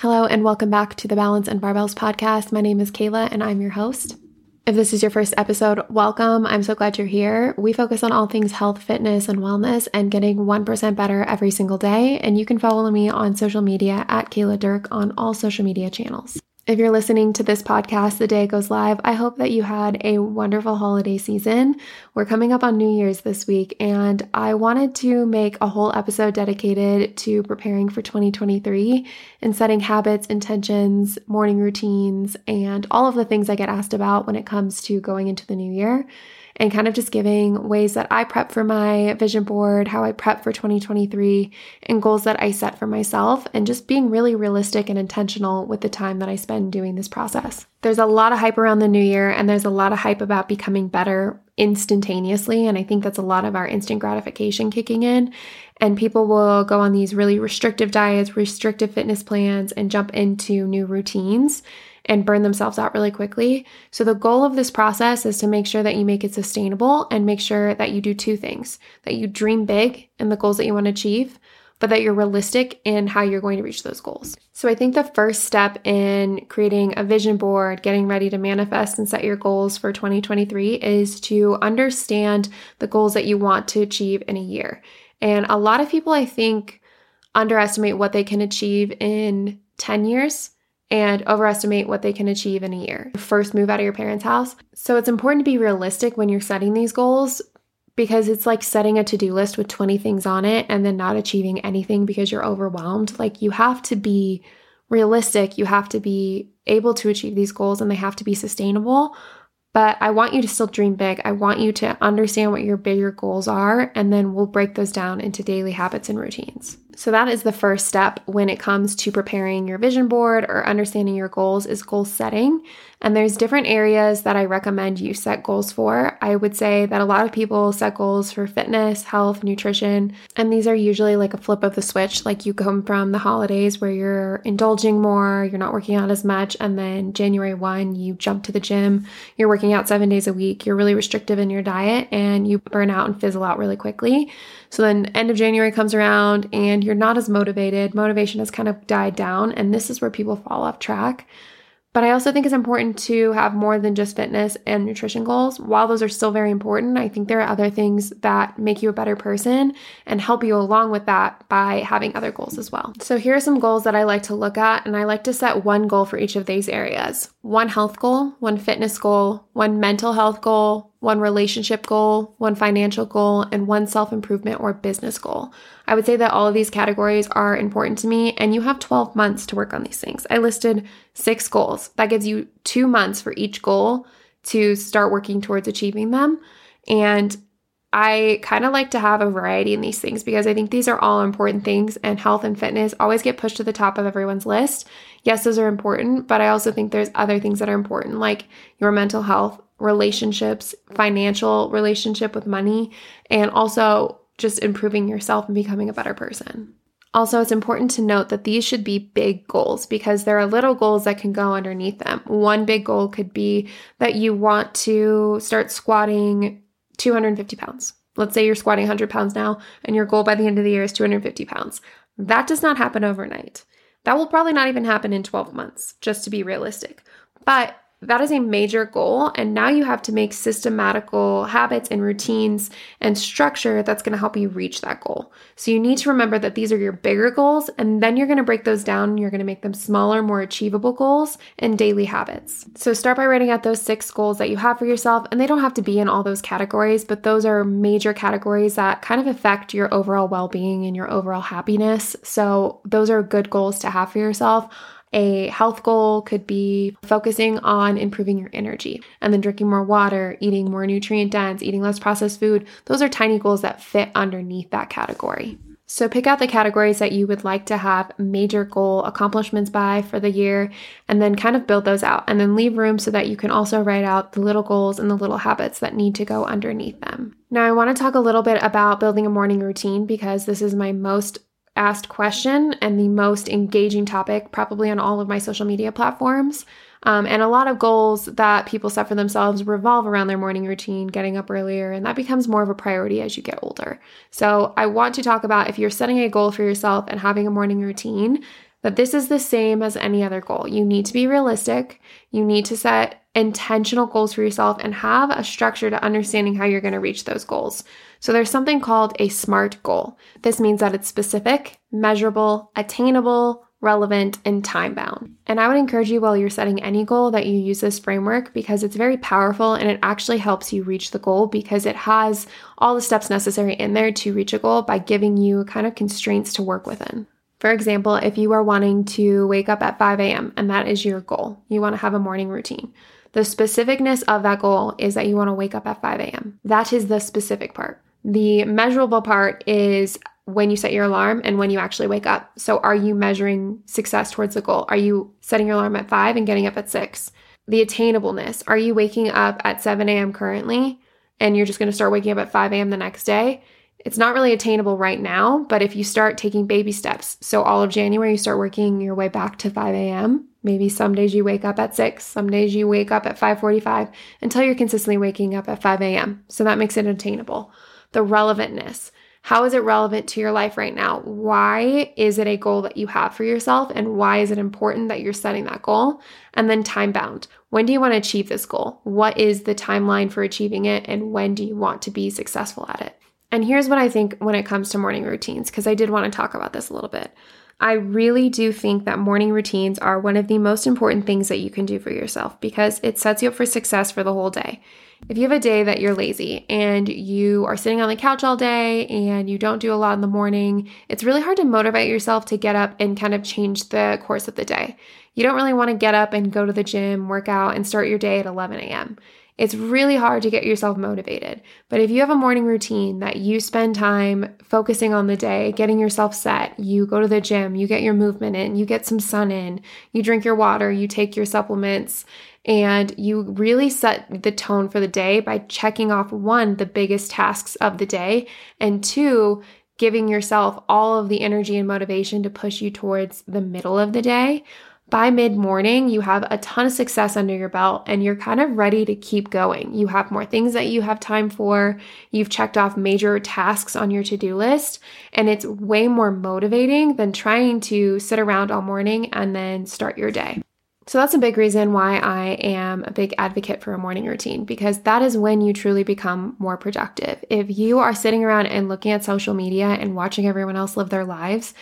Hello, and welcome back to the Balance and Barbells podcast. My name is Kayla, and I'm your host. If this is your first episode, welcome. I'm so glad you're here. We focus on all things health, fitness, and wellness and getting 1% better every single day. And you can follow me on social media at Kayla Dirk on all social media channels. If you're listening to this podcast the day it goes live, I hope that you had a wonderful holiday season. We're coming up on New Year's this week, and I wanted to make a whole episode dedicated to preparing for 2023 and setting habits, intentions, morning routines, and all of the things I get asked about when it comes to going into the new year and kind of just giving ways that I prep for my vision board, how I prep for 2023, and goals that I set for myself, and just being really realistic and intentional with the time that I spend doing this process. There's a lot of hype around the new year, and there's a lot of hype about becoming better instantaneously. And I think that's a lot of our instant gratification kicking in. And people will go on these really restrictive diets, restrictive fitness plans, and jump into new routines and burn themselves out really quickly. So, the goal of this process is to make sure that you make it sustainable and make sure that you do two things that you dream big in the goals that you want to achieve, but that you're realistic in how you're going to reach those goals. So, I think the first step in creating a vision board, getting ready to manifest and set your goals for 2023 is to understand the goals that you want to achieve in a year. And a lot of people, I think, underestimate what they can achieve in 10 years and overestimate what they can achieve in a year. First, move out of your parents' house. So it's important to be realistic when you're setting these goals because it's like setting a to do list with 20 things on it and then not achieving anything because you're overwhelmed. Like you have to be realistic, you have to be able to achieve these goals and they have to be sustainable. But I want you to still dream big. I want you to understand what your bigger goals are, and then we'll break those down into daily habits and routines. So that is the first step when it comes to preparing your vision board or understanding your goals is goal setting. And there's different areas that I recommend you set goals for. I would say that a lot of people set goals for fitness, health, nutrition, and these are usually like a flip of the switch. Like you come from the holidays where you're indulging more, you're not working out as much, and then January 1, you jump to the gym, you're working out seven days a week, you're really restrictive in your diet, and you burn out and fizzle out really quickly. So then end of January comes around and you're not as motivated. Motivation has kind of died down, and this is where people fall off track. But I also think it's important to have more than just fitness and nutrition goals. While those are still very important, I think there are other things that make you a better person and help you along with that by having other goals as well. So, here are some goals that I like to look at, and I like to set one goal for each of these areas one health goal, one fitness goal, one mental health goal, one relationship goal, one financial goal, and one self improvement or business goal. I would say that all of these categories are important to me, and you have 12 months to work on these things. I listed six goals. That gives you two months for each goal to start working towards achieving them. And I kind of like to have a variety in these things because I think these are all important things, and health and fitness always get pushed to the top of everyone's list. Yes, those are important, but I also think there's other things that are important, like your mental health, relationships, financial relationship with money, and also just improving yourself and becoming a better person. Also, it's important to note that these should be big goals because there are little goals that can go underneath them. One big goal could be that you want to start squatting 250 pounds. Let's say you're squatting 100 pounds now, and your goal by the end of the year is 250 pounds. That does not happen overnight. That will probably not even happen in 12 months, just to be realistic. But that is a major goal. And now you have to make systematical habits and routines and structure that's going to help you reach that goal. So you need to remember that these are your bigger goals, and then you're going to break those down you're going to make them smaller, more achievable goals and daily habits. So start by writing out those six goals that you have for yourself. And they don't have to be in all those categories, but those are major categories that kind of affect your overall well being and your overall happiness. So those are good goals to have for yourself. A health goal could be focusing on improving your energy and then drinking more water, eating more nutrient dense, eating less processed food. Those are tiny goals that fit underneath that category. So pick out the categories that you would like to have major goal accomplishments by for the year and then kind of build those out and then leave room so that you can also write out the little goals and the little habits that need to go underneath them. Now I want to talk a little bit about building a morning routine because this is my most asked question and the most engaging topic, probably on all of my social media platforms. Um, and a lot of goals that people set for themselves revolve around their morning routine, getting up earlier, and that becomes more of a priority as you get older. So, I want to talk about if you're setting a goal for yourself and having a morning routine, that this is the same as any other goal. You need to be realistic. You need to set intentional goals for yourself and have a structure to understanding how you're going to reach those goals. So there's something called a SMART goal. This means that it's specific, measurable, attainable, relevant, and time bound. And I would encourage you while you're setting any goal that you use this framework because it's very powerful and it actually helps you reach the goal because it has all the steps necessary in there to reach a goal by giving you kind of constraints to work within. For example, if you are wanting to wake up at 5 a.m. and that is your goal, you want to have a morning routine. The specificness of that goal is that you want to wake up at 5 a.m. That is the specific part. The measurable part is when you set your alarm and when you actually wake up. So, are you measuring success towards the goal? Are you setting your alarm at 5 and getting up at 6? The attainableness. Are you waking up at 7 a.m. currently and you're just going to start waking up at 5 a.m. the next day? It's not really attainable right now, but if you start taking baby steps, so all of January you start working your way back to 5 a.m. Maybe some days you wake up at 6, some days you wake up at 5:45 until you're consistently waking up at 5 a.m. So that makes it attainable. The relevantness. How is it relevant to your life right now? Why is it a goal that you have for yourself? And why is it important that you're setting that goal? And then time bound. When do you want to achieve this goal? What is the timeline for achieving it? And when do you want to be successful at it? And here's what I think when it comes to morning routines, because I did want to talk about this a little bit. I really do think that morning routines are one of the most important things that you can do for yourself because it sets you up for success for the whole day. If you have a day that you're lazy and you are sitting on the couch all day and you don't do a lot in the morning, it's really hard to motivate yourself to get up and kind of change the course of the day. You don't really want to get up and go to the gym, work out, and start your day at 11 a.m. It's really hard to get yourself motivated. But if you have a morning routine that you spend time focusing on the day, getting yourself set, you go to the gym, you get your movement in, you get some sun in, you drink your water, you take your supplements, and you really set the tone for the day by checking off one, the biggest tasks of the day, and two, giving yourself all of the energy and motivation to push you towards the middle of the day by mid morning, you have a ton of success under your belt and you're kind of ready to keep going. You have more things that you have time for. You've checked off major tasks on your to do list, and it's way more motivating than trying to sit around all morning and then start your day. So that's a big reason why I am a big advocate for a morning routine because that is when you truly become more productive. If you are sitting around and looking at social media and watching everyone else live their lives,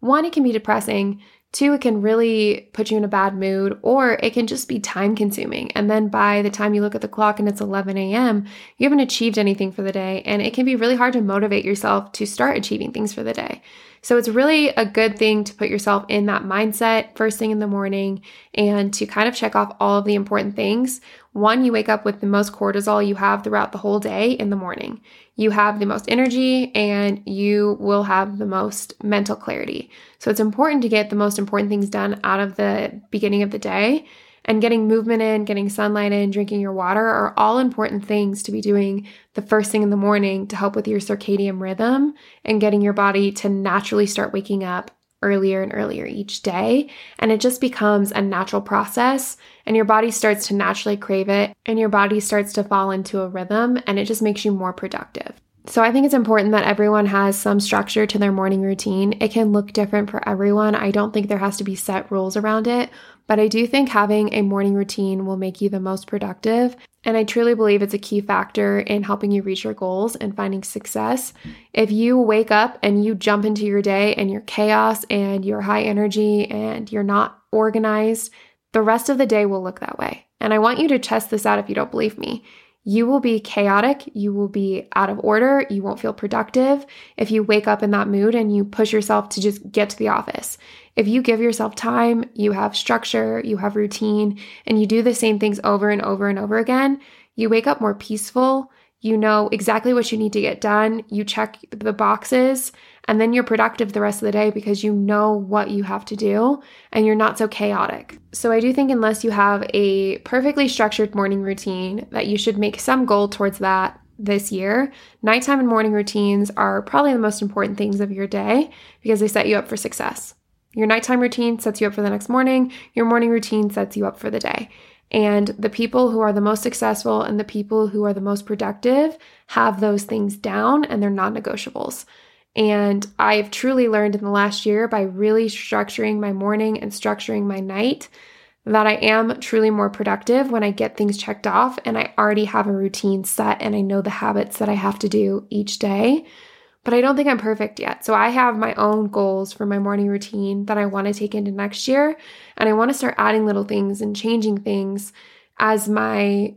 one, it can be depressing. Two, it can really put you in a bad mood, or it can just be time consuming. And then by the time you look at the clock and it's 11 a.m., you haven't achieved anything for the day. And it can be really hard to motivate yourself to start achieving things for the day. So it's really a good thing to put yourself in that mindset first thing in the morning and to kind of check off all of the important things. One, you wake up with the most cortisol you have throughout the whole day in the morning. You have the most energy and you will have the most mental clarity. So it's important to get the most important things done out of the beginning of the day and getting movement in, getting sunlight in, drinking your water are all important things to be doing the first thing in the morning to help with your circadian rhythm and getting your body to naturally start waking up earlier and earlier each day. And it just becomes a natural process, and your body starts to naturally crave it, and your body starts to fall into a rhythm, and it just makes you more productive. So, I think it's important that everyone has some structure to their morning routine. It can look different for everyone. I don't think there has to be set rules around it, but I do think having a morning routine will make you the most productive. And I truly believe it's a key factor in helping you reach your goals and finding success. If you wake up and you jump into your day and you're chaos and you're high energy and you're not organized, the rest of the day will look that way. And I want you to test this out if you don't believe me. You will be chaotic. You will be out of order. You won't feel productive if you wake up in that mood and you push yourself to just get to the office. If you give yourself time, you have structure, you have routine, and you do the same things over and over and over again, you wake up more peaceful. You know exactly what you need to get done. You check the boxes, and then you're productive the rest of the day because you know what you have to do and you're not so chaotic. So, I do think, unless you have a perfectly structured morning routine, that you should make some goal towards that this year. Nighttime and morning routines are probably the most important things of your day because they set you up for success. Your nighttime routine sets you up for the next morning, your morning routine sets you up for the day. And the people who are the most successful and the people who are the most productive have those things down and they're non negotiables. And I've truly learned in the last year by really structuring my morning and structuring my night that I am truly more productive when I get things checked off and I already have a routine set and I know the habits that I have to do each day. But I don't think I'm perfect yet. So I have my own goals for my morning routine that I want to take into next year. And I want to start adding little things and changing things as my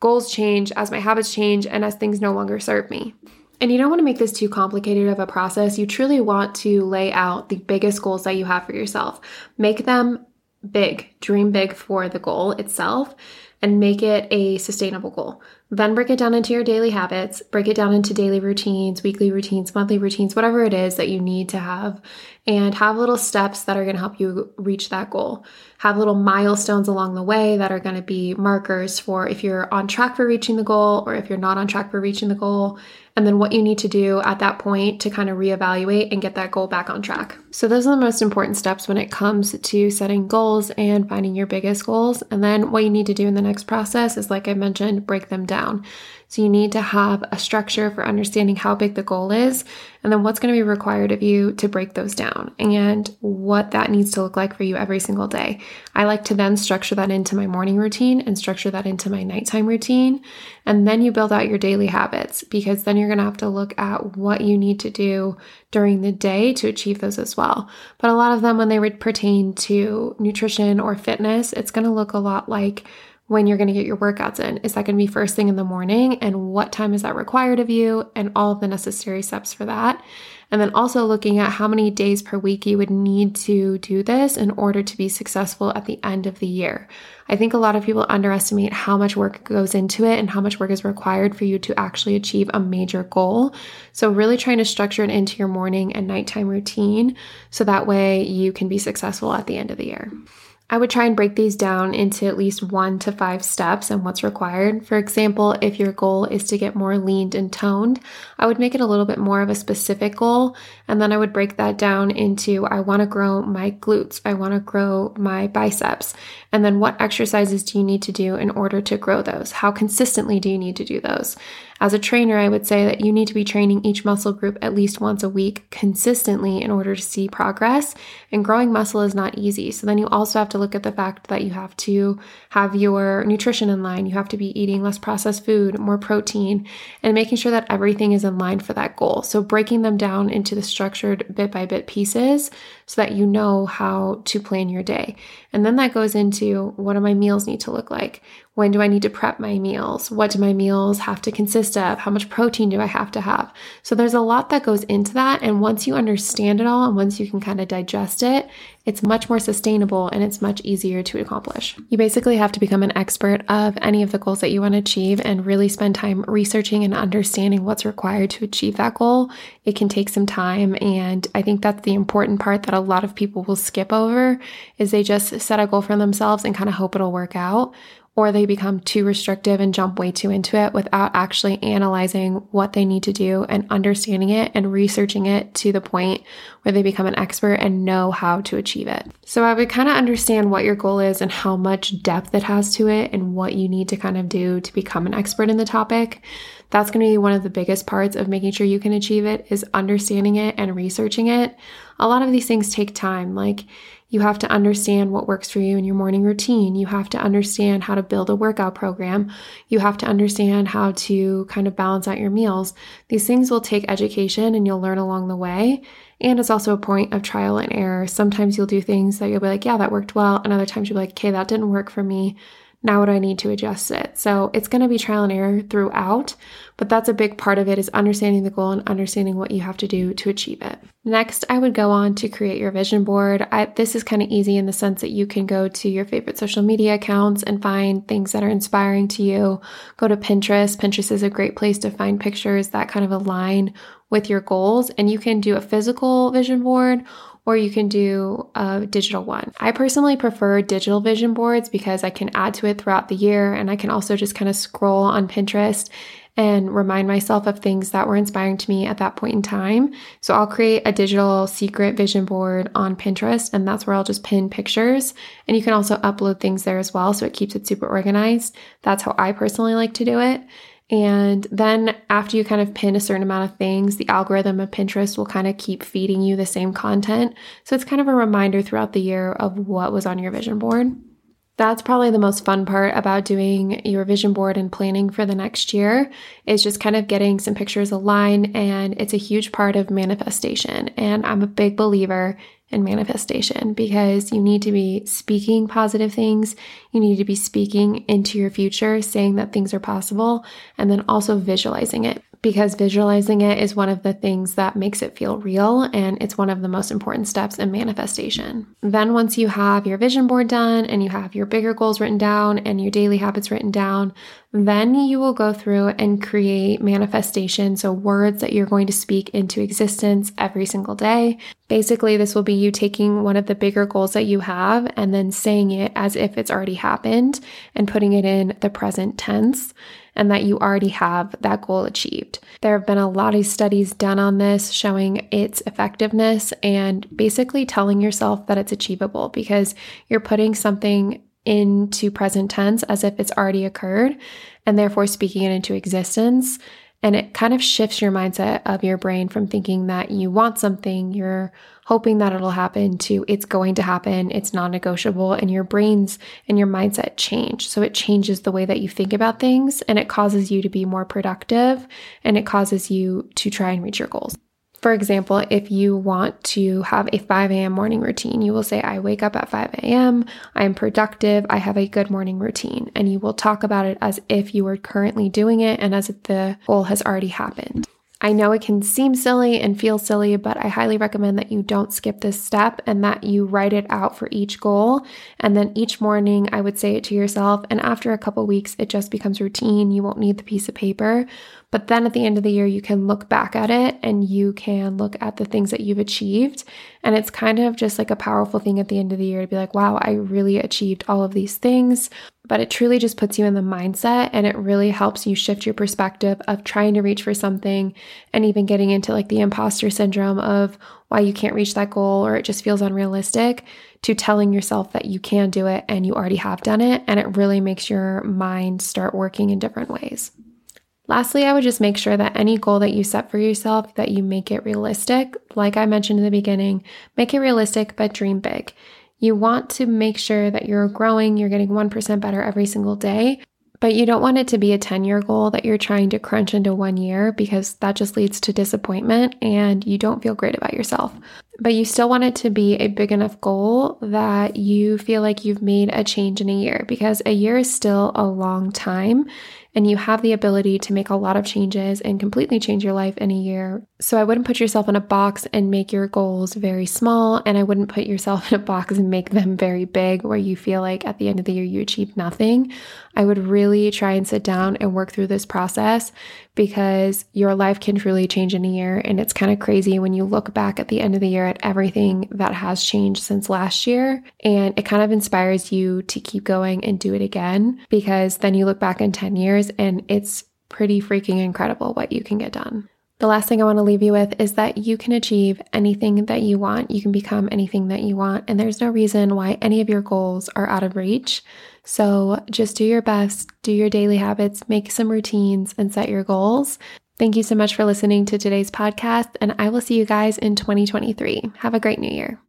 goals change, as my habits change, and as things no longer serve me. And you don't want to make this too complicated of a process. You truly want to lay out the biggest goals that you have for yourself. Make them big, dream big for the goal itself, and make it a sustainable goal. Then break it down into your daily habits, break it down into daily routines, weekly routines, monthly routines, whatever it is that you need to have, and have little steps that are going to help you reach that goal. Have little milestones along the way that are going to be markers for if you're on track for reaching the goal or if you're not on track for reaching the goal and then what you need to do at that point to kind of reevaluate and get that goal back on track. So, those are the most important steps when it comes to setting goals and finding your biggest goals. And then what you need to do in the next process is, like I mentioned, break them down. So you need to have a structure for understanding how big the goal is and then what's going to be required of you to break those down and what that needs to look like for you every single day. I like to then structure that into my morning routine and structure that into my nighttime routine. And then you build out your daily habits because then you're going to have to look at what you need to do during the day to achieve those as well. But a lot of them, when they would pertain to nutrition or fitness, it's going to look a lot like when you're going to get your workouts in. Is that going to be first thing in the morning? And what time is that required of you? And all of the necessary steps for that. And then also looking at how many days per week you would need to do this in order to be successful at the end of the year. I think a lot of people underestimate how much work goes into it and how much work is required for you to actually achieve a major goal. So, really trying to structure it into your morning and nighttime routine so that way you can be successful at the end of the year. I would try and break these down into at least one to five steps and what's required. For example, if your goal is to get more leaned and toned, I would make it a little bit more of a specific goal. And then I would break that down into I want to grow my glutes, I want to grow my biceps. And then what exercises do you need to do in order to grow those? How consistently do you need to do those? As a trainer, I would say that you need to be training each muscle group at least once a week consistently in order to see progress. And growing muscle is not easy. So then you also have to look at the fact that you have to have your nutrition in line. You have to be eating less processed food, more protein, and making sure that everything is in line for that goal. So breaking them down into the structured bit by bit pieces so that you know how to plan your day. And then that goes into what do my meals need to look like? When do I need to prep my meals? What do my meals have to consist of? How much protein do I have to have? So there's a lot that goes into that. And once you understand it all and once you can kind of digest it, it's much more sustainable and it's much easier to accomplish. You basically have to become an expert of any of the goals that you want to achieve and really spend time researching and understanding what's required to achieve that goal. It can take some time. And I think that's the important part that a lot of people will skip over is they just set a goal for themselves and kind of hope it'll work out or they become too restrictive and jump way too into it without actually analyzing what they need to do and understanding it and researching it to the point where they become an expert and know how to achieve it. So I would kind of understand what your goal is and how much depth it has to it and what you need to kind of do to become an expert in the topic. That's going to be one of the biggest parts of making sure you can achieve it is understanding it and researching it. A lot of these things take time. Like you have to understand what works for you in your morning routine. You have to understand how to build a workout program. You have to understand how to kind of balance out your meals. These things will take education and you'll learn along the way. And it's also a point of trial and error. Sometimes you'll do things that you'll be like, yeah, that worked well. And other times you'll be like, okay, that didn't work for me. Now what do I need to adjust it? So it's going to be trial and error throughout, but that's a big part of it is understanding the goal and understanding what you have to do to achieve it. Next, I would go on to create your vision board. I, this is kind of easy in the sense that you can go to your favorite social media accounts and find things that are inspiring to you. Go to Pinterest. Pinterest is a great place to find pictures that kind of align with your goals, and you can do a physical vision board or you can do a digital one. I personally prefer digital vision boards because I can add to it throughout the year and I can also just kind of scroll on Pinterest and remind myself of things that were inspiring to me at that point in time. So I'll create a digital secret vision board on Pinterest, and that's where I'll just pin pictures. And you can also upload things there as well, so it keeps it super organized. That's how I personally like to do it. And then after you kind of pin a certain amount of things, the algorithm of Pinterest will kind of keep feeding you the same content. So it's kind of a reminder throughout the year of what was on your vision board. That's probably the most fun part about doing your vision board and planning for the next year is just kind of getting some pictures aligned and it's a huge part of manifestation. And I'm a big believer in manifestation because you need to be speaking positive things. You need to be speaking into your future, saying that things are possible, and then also visualizing it because visualizing it is one of the things that makes it feel real and it's one of the most important steps in manifestation. Then, once you have your vision board done and you have your bigger goals written down and your daily habits written down, then you will go through and create manifestation. So, words that you're going to speak into existence every single day. Basically, this will be you taking one of the bigger goals that you have and then saying it as if it's already happened and putting it in the present tense and that you already have that goal achieved. There have been a lot of studies done on this showing its effectiveness and basically telling yourself that it's achievable because you're putting something into present tense as if it's already occurred and therefore speaking it into existence. And it kind of shifts your mindset of your brain from thinking that you want something, you're hoping that it'll happen, to it's going to happen, it's non negotiable, and your brains and your mindset change. So it changes the way that you think about things and it causes you to be more productive and it causes you to try and reach your goals. For example, if you want to have a 5 a.m. morning routine, you will say, I wake up at 5 a.m., I am productive, I have a good morning routine. And you will talk about it as if you are currently doing it and as if the goal has already happened. I know it can seem silly and feel silly, but I highly recommend that you don't skip this step and that you write it out for each goal. And then each morning, I would say it to yourself. And after a couple weeks, it just becomes routine. You won't need the piece of paper. But then at the end of the year, you can look back at it and you can look at the things that you've achieved. And it's kind of just like a powerful thing at the end of the year to be like, wow, I really achieved all of these things but it truly just puts you in the mindset and it really helps you shift your perspective of trying to reach for something and even getting into like the imposter syndrome of why you can't reach that goal or it just feels unrealistic to telling yourself that you can do it and you already have done it. And it really makes your mind start working in different ways. Lastly, I would just make sure that any goal that you set for yourself that you make it realistic. Like I mentioned in the beginning, make it realistic but dream big. You want to make sure that you're growing, you're getting 1% better every single day, but you don't want it to be a 10 year goal that you're trying to crunch into one year because that just leads to disappointment and you don't feel great about yourself. But you still want it to be a big enough goal that you feel like you've made a change in a year because a year is still a long time and you have the ability to make a lot of changes and completely change your life in a year. So I wouldn't put yourself in a box and make your goals very small, and I wouldn't put yourself in a box and make them very big where you feel like at the end of the year you achieve nothing. I would really try and sit down and work through this process because your life can truly change in a year. And it's kind of crazy when you look back at the end of the year at everything that has changed since last year. And it kind of inspires you to keep going and do it again because then you look back in 10 years and it's pretty freaking incredible what you can get done. The last thing I want to leave you with is that you can achieve anything that you want. You can become anything that you want. And there's no reason why any of your goals are out of reach. So just do your best, do your daily habits, make some routines, and set your goals. Thank you so much for listening to today's podcast, and I will see you guys in 2023. Have a great new year.